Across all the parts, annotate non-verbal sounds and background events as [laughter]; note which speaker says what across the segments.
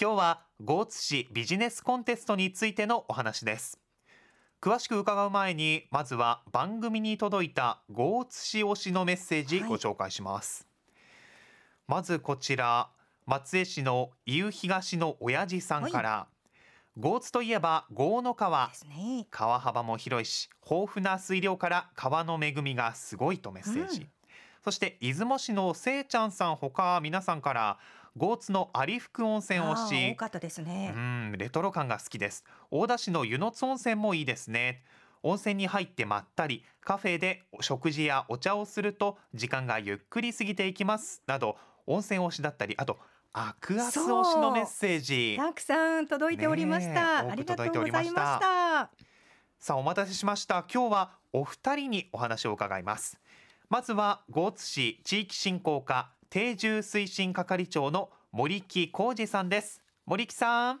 Speaker 1: 今日は豪津市ビジネスコンテストについてのお話です。詳しく伺う前にまずは番組に届いた豪津市推しのメッセージご紹介します、まずこちら松江市の伊予東の親父さんから、豪津といえば豪の川。
Speaker 2: ね。
Speaker 1: 川幅も広いし豊富な水量から川の恵みがすごいとメッセージ、
Speaker 2: うん。
Speaker 1: そして出雲市のせいちゃんさんほか皆さんから豪津の有福温泉を
Speaker 2: あー多
Speaker 1: し
Speaker 2: かったです
Speaker 1: う
Speaker 2: ね。
Speaker 1: んレトロ感が好きです。大田市の湯の津温泉もいいですね。温泉に入ってまったりカフェで食事やお茶をすると時間がゆっくり過ぎていきます。など温泉推しだったりあとアクアス推しのメッセージ。
Speaker 2: たくさん届いておりました。
Speaker 1: ねえ
Speaker 2: ありがとうございま
Speaker 1: た。
Speaker 2: した。
Speaker 1: さあお待たせしました。今日はお二人にお話を伺います。まずは豪津市地域振興課定住推進係長の森木浩二さんです。森木さん。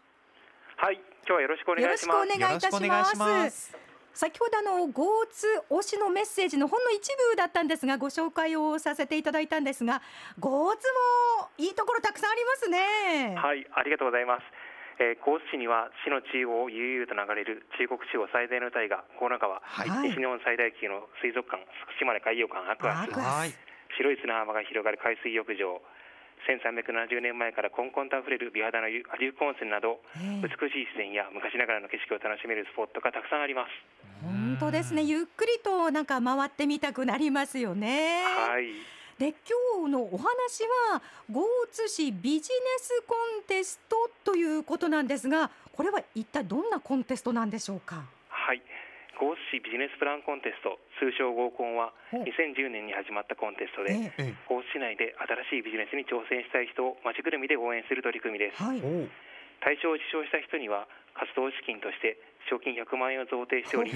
Speaker 3: はい、今日はよろしくお願いします。
Speaker 2: よろしくお願いいたします。先ほどあの豪津推しのメッセージのほんの一部だったんですがご紹介をさせていただいたんですが豪津もいいところたくさんありますね。
Speaker 3: はい、ありがとうございます。えー、高知市には市の中央を悠々と流れる中国地方最大の大河河中川、
Speaker 1: はい。
Speaker 2: はい
Speaker 3: 西日本最大級の水族館島根海洋館アクアス
Speaker 1: はい
Speaker 3: 白い砂浜が広がる海水浴場1370年前からこんこんとあふれる美肌の有有福温泉など
Speaker 2: ええ
Speaker 3: 美しい自然や昔ながらの景色を楽しめるスポットがたくさんあります。
Speaker 2: 本当ですねゆっくりとなんか回ってみたくなりますよね。
Speaker 3: はい。
Speaker 2: で今日のお話は豪津市ビジネスコンテストということなんですがこれは一体どんなコンテストなんでしょうか？
Speaker 3: はい。豪津市ビジネスプランコンテスト通称合コンは
Speaker 2: ほう
Speaker 3: 2010年に始まったコンテストで、
Speaker 2: ええ
Speaker 1: え
Speaker 3: 高知市内で新しいビジネスに挑戦したい人を町ぐるみで応援する取り組みです
Speaker 2: はい。
Speaker 1: おう
Speaker 3: 大賞を受賞した人には活動資金として賞金100万円を贈呈しており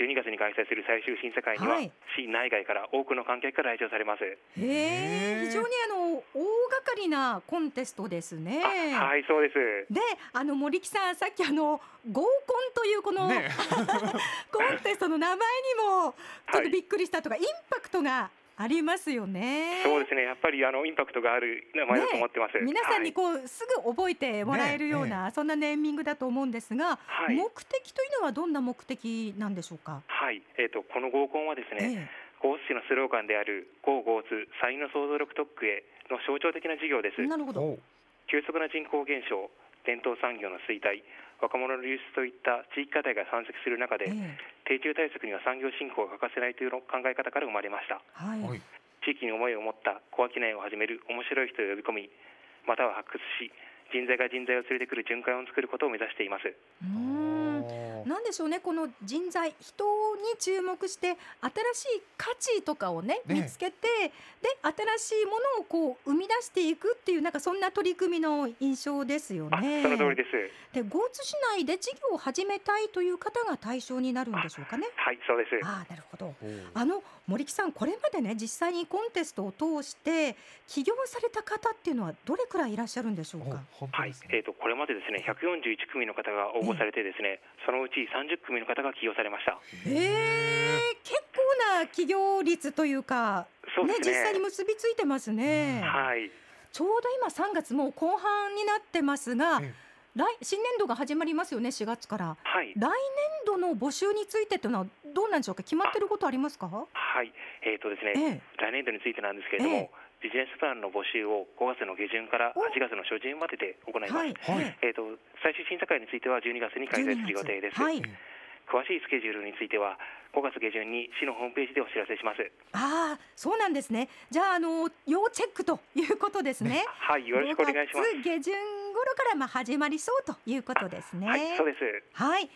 Speaker 3: 12月に開催する最終審査会には、
Speaker 2: はい。
Speaker 3: 市内外から多くの観客が来場されます、
Speaker 2: へえ非常にあの大掛かりなコンテストですね。
Speaker 3: あはいそうです。
Speaker 2: であの森木さんさっきあの合コンというこの、
Speaker 1: ね。[laughs]
Speaker 2: コンテストの名前にもちょっ
Speaker 3: はい
Speaker 2: とびっくりしたとか、インパクトがありますよね。
Speaker 3: そうですね。やっぱりあのインパクトがある名前だと思ってます、
Speaker 2: 皆さんにこう、すぐ覚えてもらえるような、そんなネーミングだと思うんですが、
Speaker 3: はい。
Speaker 2: 目的というのはどんな目的なんでしょうか？
Speaker 3: はい、はいえー、とこの合コンはですね、
Speaker 2: え
Speaker 3: 高知市のスローガンである「ゴーゴーツ才の創造力特区へ」の象徴的な事業です。
Speaker 2: え、なるほど。
Speaker 3: 急速な人口減少伝統産業の衰退若者の流出といった地域課題が山積する中で、
Speaker 2: ええ
Speaker 3: 定住対策には産業振興が欠かせないというの考え方から生まれました。
Speaker 2: はい。
Speaker 1: はい。
Speaker 3: 地域に思いを持った小商いを始める面白い人を呼び込みまたは発掘し人材が人材を連れてくる循環を作ることを目指しています。
Speaker 2: うーん。なんでしょうね。この人材人に注目して新しい価値とかをね
Speaker 1: ね
Speaker 2: 見つけてで新しいものをこう生み出していくっていうなんかそんな取り組みの印象ですよ
Speaker 3: あ
Speaker 2: ね。
Speaker 3: その通りです
Speaker 2: で豪津市内で事業を始めたいという方が対象になるんでしょうかね。
Speaker 3: はいそうです
Speaker 2: ああなるほど。あの森木さんこれまでね実際にコンテストを通して起業された方っていうのはどれくらいいらっしゃるんでしょう
Speaker 1: お
Speaker 2: か。
Speaker 3: はいえー、とこれまでですね141組の方が応募されてですね、そのうち30組の方が起用されました
Speaker 2: ええ結構な起業率というかね。
Speaker 3: ね
Speaker 2: 実際に結びついてますね。
Speaker 3: はい。
Speaker 2: ちょうど今3月もう後半になってますが、
Speaker 1: え
Speaker 2: 来新年度が始まりますよね4月から。
Speaker 3: はい。
Speaker 2: 来年度の募集についてというのはどうなんでしょうか？決まってることありますか？
Speaker 3: はい。えーとですね、
Speaker 2: ええ。
Speaker 3: 来年度についてなんですけれども、
Speaker 2: ええ。
Speaker 3: ビジネスプランの募集を5月の下旬から
Speaker 2: お。
Speaker 3: 8月の初旬までで行います、
Speaker 2: はい。
Speaker 1: はい。
Speaker 3: えー、と最終審査会については12月に開催する予定です、
Speaker 2: はい。
Speaker 3: 詳しいスケジュールについては5月下旬に市のホームページでお知らせします。
Speaker 2: ああそうなんですね。じゃああの要チェックということですね。[laughs]
Speaker 3: はいよろしくお願いします。
Speaker 2: 5月下旬頃からまあ始まりそうということですね。
Speaker 3: はいそうです。
Speaker 2: はい。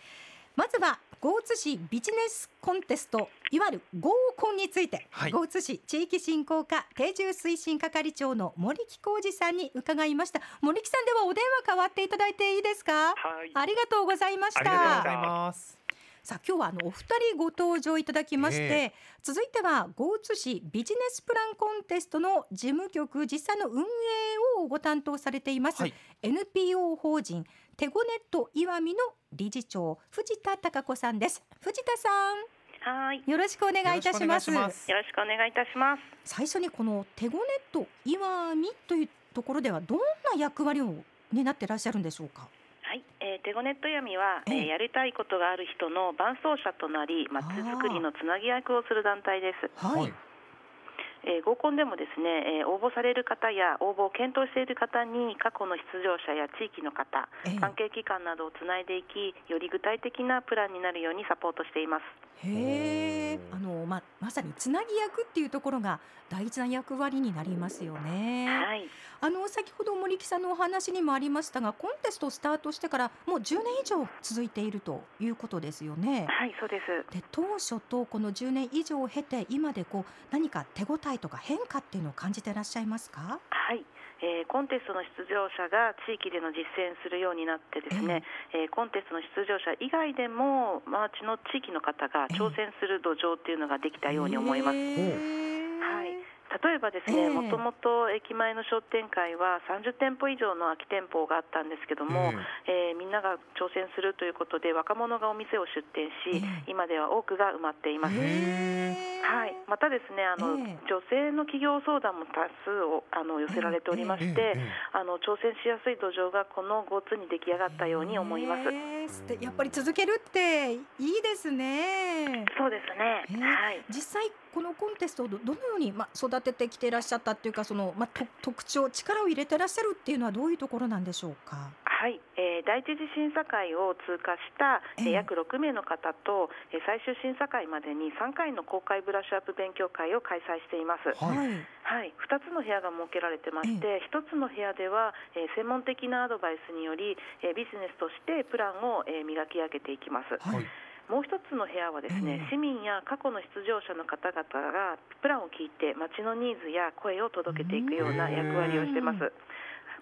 Speaker 2: まずは豪津市ビジネスコンテストいわゆる合コンについて、
Speaker 1: はい。
Speaker 2: 豪津市地域振興課定住推進係長の森木浩二さんに伺いました。森木さんではお電話代わっていただいていいですか？
Speaker 3: はい。
Speaker 2: ありがとうございました。
Speaker 3: ま
Speaker 1: ありがとうございます
Speaker 2: さあ今日はあのお二人ご登場いただきまして、
Speaker 1: え
Speaker 2: 続いては豪津市ビジネスプランコンテストの事務局実際の運営をご担当されています、
Speaker 1: はい。
Speaker 2: NPO 法人テゴネット岩見の理事長藤田貴子さんです。藤田さ
Speaker 4: はい、
Speaker 2: んよろしくお願いいたします。
Speaker 1: よろしくお願いします。
Speaker 4: よろしくお願いいたします。
Speaker 2: 最初にこのテゴネット岩見というところではどんな役割をになってらっしゃるんでしょうか？
Speaker 4: はい、えー、テゴネット闇は、え
Speaker 2: ええ
Speaker 4: ーやりたいことがある人の伴走者となり、まちづくりのつなぎ役をする団体です。
Speaker 2: はい。
Speaker 4: えー合コンでもですね、えー応募される方や応募を検討している方に過去の出場者や地域の方、
Speaker 2: ええ
Speaker 4: 関係機関などをつないでいき、より具体的なプランになるようにサポートしています。
Speaker 2: へえ。あのままさにつなぎ役っていうところが大事な役割になりますよね。
Speaker 4: はい、
Speaker 2: あの先ほど森木さんのお話にもありましたが、コンテストスタートしてからもう10年以上続いているということですよね。
Speaker 4: はい、そうです。
Speaker 2: で当初とこの10年以上を経て今でこう何か手応えとか変化っていうのを感じてらっしゃいますか？
Speaker 4: はい、えーコンテストの出場者が地域での実践するようになってですね、えーコンテストの出場者以外でもマーチの地域の方が挑戦する土壌っていうのができたように思います。はい例えばですね、
Speaker 2: ええ。
Speaker 4: もともと駅前の商店会は30店舗以上の空き店舗があったんですけども、えーみんなが挑戦するということで若者がお店を出店し、
Speaker 2: ええ。
Speaker 4: 今では多くが埋まっています。
Speaker 2: へー
Speaker 4: はい、またですねあの、
Speaker 2: ええ。
Speaker 4: 女性の企業相談も多数をあの寄せられておりまして、
Speaker 1: ええ。ええ。
Speaker 4: あの挑戦しやすい土壌がこの GoTo に出来上がったように思います。
Speaker 2: やっぱり続けるっていいですね。
Speaker 4: そうですね。
Speaker 2: ええ。
Speaker 4: はい。
Speaker 2: 実際このコンテストをどどのようにまあ育ててきていらっしゃったっていうかそのまあと特徴力を入れてらっしゃるっていうのはどういうところなんでしょうか？
Speaker 4: はい、えー第一次審査会を通過した、えー
Speaker 2: ええ
Speaker 4: 約6名の方と、えー最終審査会までに3回の公開ブラッシュアップ勉強会を開催しています。
Speaker 1: はい
Speaker 2: はい。
Speaker 4: はい、2つの部屋が設けられてまして、1つの部屋では、えー専門的なアドバイスにより、えービジネスとしてプランを、えー磨き上げていきます。
Speaker 2: はい。
Speaker 4: もう一つの部屋はですね、
Speaker 2: ええ
Speaker 4: 市民や過去の出場者の方々がプランを聞いて街のニーズや声を届けていくような役割をしています。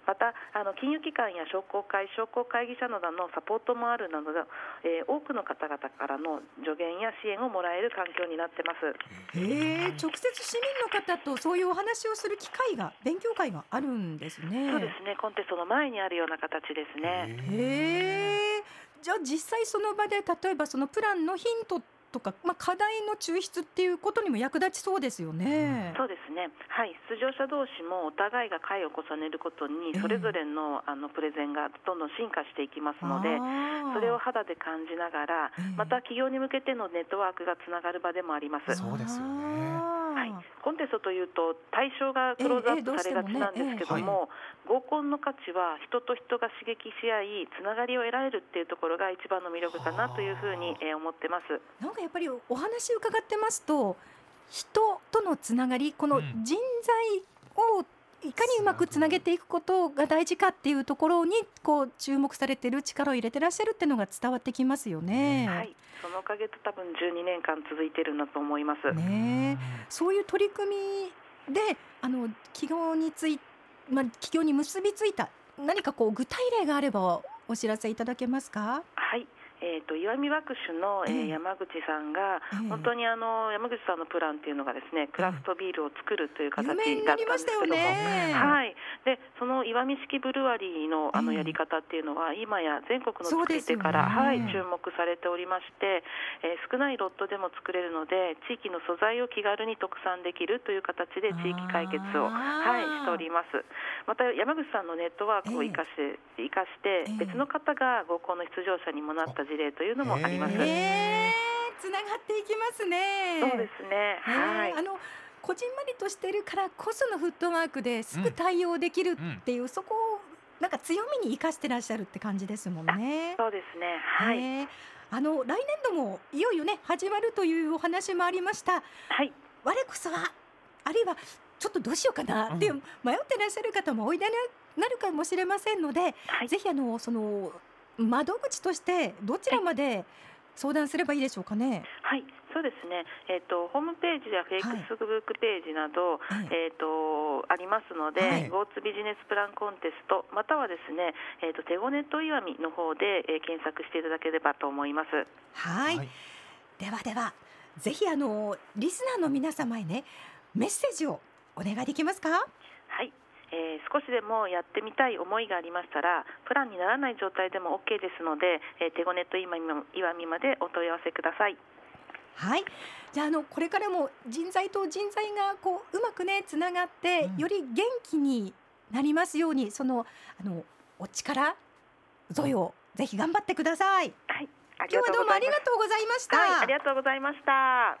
Speaker 4: またあの金融機関や商工会、商工会議者などのサポートもあるなど、えー多くの方々からの助言や支援をもらえる環境になってます。
Speaker 2: へえ直接市民の方とそういうお話をする機会が勉強会があるんですね。
Speaker 4: そうですね、コンテストの前にあるような形ですね。
Speaker 2: へえ。じゃあ実際その場で例えばそのプランのヒントとか、まあ、課題の抽出っていうことにも役立ちそうですよね。
Speaker 4: そうですね、はい、出場者同士もお互いが回を重ねることに
Speaker 2: ええ。
Speaker 4: それぞれのあのプレゼンがどんどん進化していきますので、それを肌で感じながら
Speaker 2: ええ、
Speaker 4: また企業に向けてのネットワークがつながる場でもあります。
Speaker 1: そうですよね
Speaker 4: はい、コンテストというと対象がクローズアップされがちなんですけども、合コンの価値は人と人が刺激し合いつながりを得られるっていうところが一番の魅力かなというふうにえー思ってます。
Speaker 2: なんかやっぱりお話伺ってますと人とのつながりこの
Speaker 1: うん。
Speaker 2: 人材をいかにうまくつなげていくことが大事かっていうところにこう注目されてる力を入れてらっしゃるっていうのが伝わってきますよね。
Speaker 4: はい、そのおかげで多分12年間続いてるんだと思います。
Speaker 2: ねえそういう取り組みであの企業につい、まあ、企業に結びついた何かこう具体例があればお知らせいただけますか？
Speaker 4: はい、えー、と岩見学種の、えー
Speaker 2: ええ。
Speaker 4: 山口さんが、
Speaker 2: ええ。
Speaker 4: 本当にあの山口さんのプランっていうのがですねクラフトビールを作るという形だったんで
Speaker 2: す
Speaker 4: けども。はい、でその岩見式ブルワリーのあの
Speaker 2: ええ
Speaker 4: やり方っていうのは、今や全国の作り手から、はい、注目されておりまして、えー少ないロットでも作れるので地域の素材を気軽に特産できるという形で地域解決を、はい、しております。また山口さんのネットワークを生かして、生かして
Speaker 2: ええ。
Speaker 4: 別の方が合コンの出場者にもなった事例というのもあります、
Speaker 2: ええつながっていきますね。
Speaker 4: そうですね、はい。
Speaker 2: あのこじんまりとしているからこそのフットワークですぐ対応できるっていう、そこをなんか強みに生かしてらっしゃるって感じですもんね。
Speaker 4: そうですね。はい、
Speaker 2: ねあの来年度もいよいよね始まるというお話もありました。
Speaker 4: はい。
Speaker 2: 我こそはあるいはちょっとどうしようかなっていう、迷ってらっしゃる方もおいでになるかもしれませんので、
Speaker 4: はい。
Speaker 2: ぜひあのその窓口としてどちらまで相談すればいいでしょうかね？
Speaker 4: はい、そうですね。えっ、とホームページやフェイ
Speaker 2: はい
Speaker 4: クスブックページなど、
Speaker 2: え
Speaker 4: えっ、とありますので、
Speaker 2: はい
Speaker 4: GoTo ビジネスプランコンテストまたはですね、えっ、とテゴネット岩見の方で、えー検索していただければと思います。
Speaker 2: はい、
Speaker 1: はい
Speaker 2: ではではぜひあのリスナーの皆様へねメッセージをお願いできますか？
Speaker 4: はい。えー少しでもやってみたい思いがありましたらプランにならない状態でも OK ですので、えー、テゴネット岩見岩見までお問い合わせください。
Speaker 2: はい。じゃああのこれからも人材と人材がこううまくねつながって、
Speaker 1: うん。
Speaker 2: より元気になりますようにそのあのお力添えをぜひ頑張ってください。
Speaker 4: はい、
Speaker 2: 今日はどうもありが
Speaker 4: う
Speaker 2: とうございました、
Speaker 4: はい、ありがとうございました。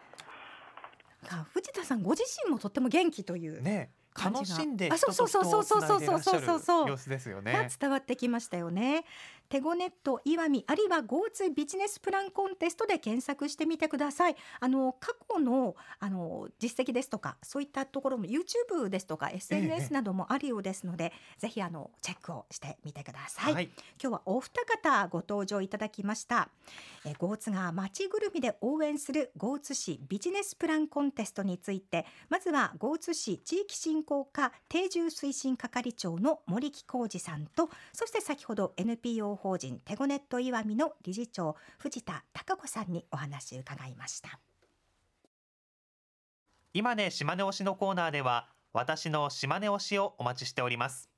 Speaker 2: あ藤田さんご自身もとっても元気という、
Speaker 1: ね楽しんで
Speaker 2: あ
Speaker 1: 人と人
Speaker 2: そうそう
Speaker 1: をつないでいらっしゃ
Speaker 2: そうそうそうそうそう
Speaker 1: る様子ですよ
Speaker 2: が
Speaker 1: ね。
Speaker 2: 伝わってきましたよね。テゴネット岩見あるいは GoTo ビジネスプランコンテストで検索してみてください。あの過去のあの実績ですとかそういったところも YouTube ですとか
Speaker 1: ええ
Speaker 2: SNS などもあるようですので、ぜひあのチェックをしてみてください。
Speaker 1: はい、
Speaker 2: 今日はお二方ご登場いただきました。えー、ゴーツが町ぐるみで応援するゴーツ市ビジネスプランコンテストについて、まずはゴーツ市地域振興課定住推進係長の森木浩二さんと、そして先ほど NPO 法人テゴネット岩見の理事長藤田孝子さんにお話を伺いました。
Speaker 1: 今ね島根推しのコーナーでは私の島根推しをお待ちしております。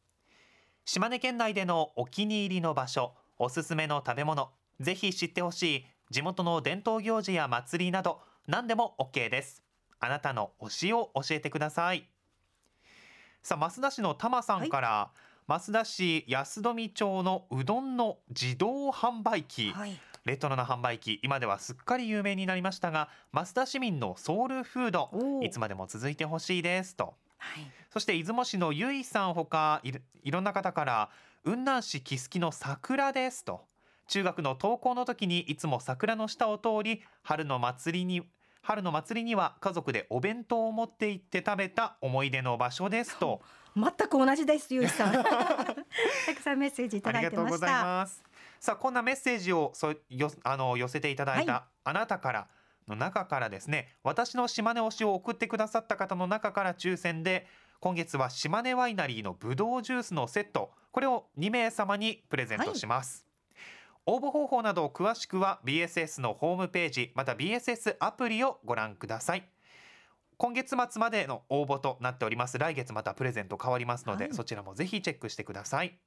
Speaker 1: 島根県内でのお気に入りの場所おすすめの食べ物ぜひ知ってほしい地元の伝統行事や祭りなど何でも OK です。あなたの推しを教えてください。さあ増田市の玉さんから、増田市安富町のうどんの自動販売機、
Speaker 2: はい。
Speaker 1: レトロな販売機。今ではすっかり有名になりましたが増田市民のソウルフードいつまでも続いてほしいですと。
Speaker 2: はい。
Speaker 1: そして出雲市のゆいさんほかいろいろんな方から雲南市木槻の桜ですと。中学の登校の時にいつも桜の下を通り春の祭りに春の祭りには家族でお弁当を持って行って食べた思い出の場所ですと [laughs]
Speaker 2: 全く同じです、ゆいさん。[laughs] たくさんメッセージいた
Speaker 1: あ
Speaker 2: だいてました。
Speaker 1: さあこんなメッセージをそよあの寄せていただいた、
Speaker 2: は
Speaker 1: あなたからの中からですね私の島根推しを送ってくださった方の中から抽選で今月は島根ワイナリーのぶどうジュースのセットこれを2名様にプレゼントします。応募方法など詳しくは BSS のホームページまた BSS アプリをご覧ください。今月末までの応募となっております。来月またプレゼント変わりますので、
Speaker 2: はい。
Speaker 1: そちらもぜひチェックしてください。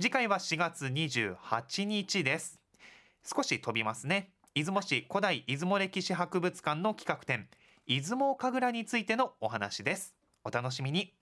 Speaker 1: 次回は4月28日です。少し飛びますね。出雲市古代出雲歴史博物館の企画展出雲神楽についてのお話です。お楽しみに